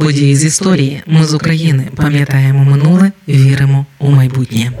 Події з історії. Ми з України пам'ятаємо минуле, віримо у майбутнє.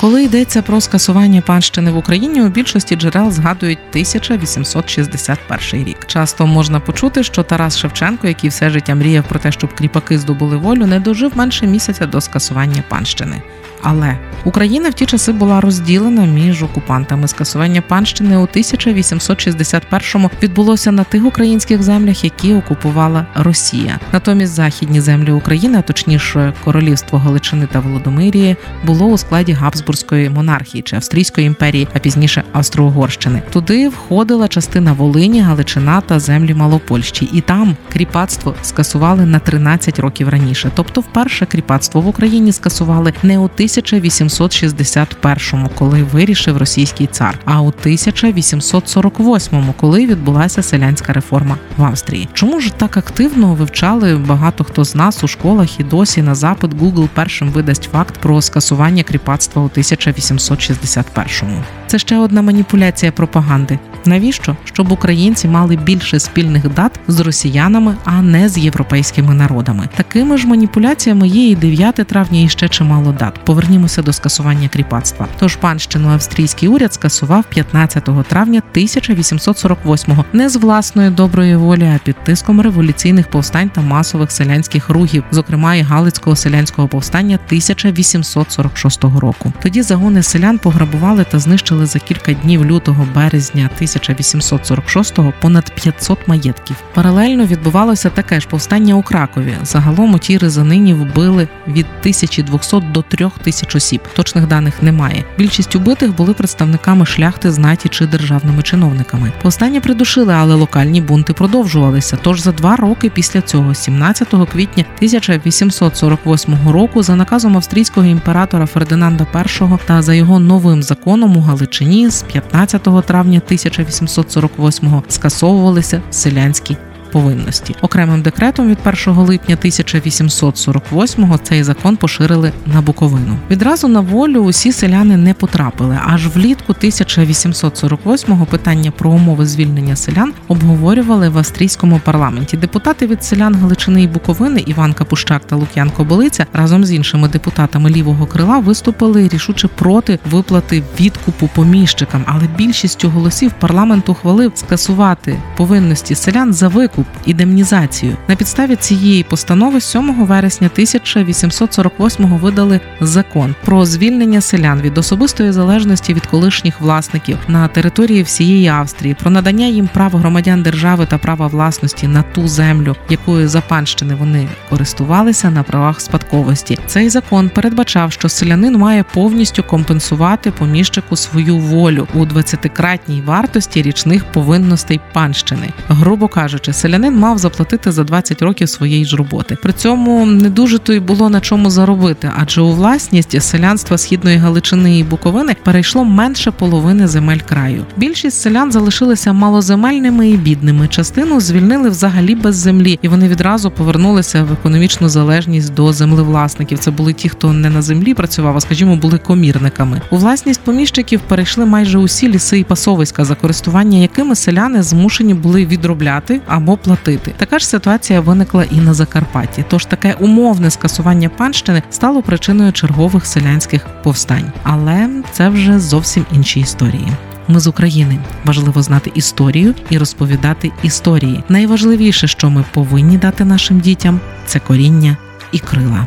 Коли йдеться про скасування панщини в Україні, у більшості джерел згадують 1861 рік. Часто можна почути, що Тарас Шевченко, який все життя мріяв про те, щоб кріпаки здобули волю, не дожив менше місяця до скасування панщини. Але Україна в ті часи була розділена між окупантами. Скасування панщини у 1861-му відбулося на тих українських землях, які окупувала Росія. Натомість західні землі України, а точніше королівство Галичини та Володомирії, було у складі Габсбурзької монархії чи Австрійської імперії, а пізніше Австро-Угорщини. Туди входила частина Волині, Галичина та землі Малопольщі, і там кріпацтво скасували на 13 років раніше. Тобто, вперше кріпацтво в Україні скасували не у 1861-му, коли вирішив російський цар, а у 1848-му, коли відбулася селянська реформа в Австрії. Чому ж так активно вивчали багато хто з нас у школах і досі на запит Google першим видасть факт про скасування кріпацтва у 1861-му? Це ще одна маніпуляція пропаганди. Навіщо? Щоб українці мали більше спільних дат з росіянами, а не з європейськими народами. Такими ж маніпуляціями є і 9 травня, і ще чимало дат. Повернімося до скасування кріпацтва. Тож панщину австрійський уряд скасував 15 травня 1848-го не з власної доброї волі, а під тиском революційних повстань та масових селянських ругів, зокрема і Галицького селянського повстання 1846 року. Тоді загони селян пограбували та знищили за кілька днів лютого березня 1846-го понад 500 маєтків. Паралельно відбувалося таке ж повстання у Кракові. Загалом у тій резанині вбили від 1200 до 3000 осіб. Точних даних немає. Більшість убитих були представниками шляхти, знаті чи державними чиновниками. Повстання придушили, але локальні бунти продовжувалися. Тож за два роки після цього, 17 квітня 1848 року, за наказом австрійського імператора Фердинанда І та за його новим законом у Галичині з 15 травня 1848-го скасовувалися селянські повинності. Окремим декретом від 1 липня 1848-го цей закон поширили на Буковину. Відразу на волю усі селяни не потрапили. Аж влітку 1848-го питання про умови звільнення селян обговорювали в австрійському парламенті. Депутати від селян Галичини і Буковини Іван Капущак та Лук'ян Кобилиця разом з іншими депутатами лівого крила виступили рішуче проти виплати відкупу поміщикам, але більшістю голосів парламент ухвалив скасувати повинності селян за викуп індемнізацію. На підставі цієї постанови 7 вересня 1848-го видали закон про звільнення селян від особистої залежності від колишніх власників на території всієї Австрії, про надання їм прав громадян держави та права власності на ту землю, якою за панщини вони користувалися на правах спадковості. Цей закон передбачав, що селянин має повністю компенсувати поміщику свою волю у 20-кратній вартості річних повинностей панщини, грубо кажучи, селянин мав заплатити за 20 років своєї ж роботи. При цьому не дуже то й було на чому заробити, адже у власність селянства східної Галичини і Буковини перейшло менше половини земель краю. Більшість селян залишилися малоземельними і бідними. Частину звільнили взагалі без землі, і вони відразу повернулися в економічну залежність до землевласників. Це були ті, хто не на землі працював, а скажімо, були комірниками. У власність поміщиків перейшли майже усі ліси і пасовиська, за користування якими селяни змушені були відробляти або платити. Така ж ситуація виникла і на Закарпатті. Тож таке умовне скасування панщини стало причиною чергових селянських повстань. Але це вже зовсім інші історії. Ми з України важливо знати історію і розповідати історії. Найважливіше, що ми повинні дати нашим дітям, це коріння і крила.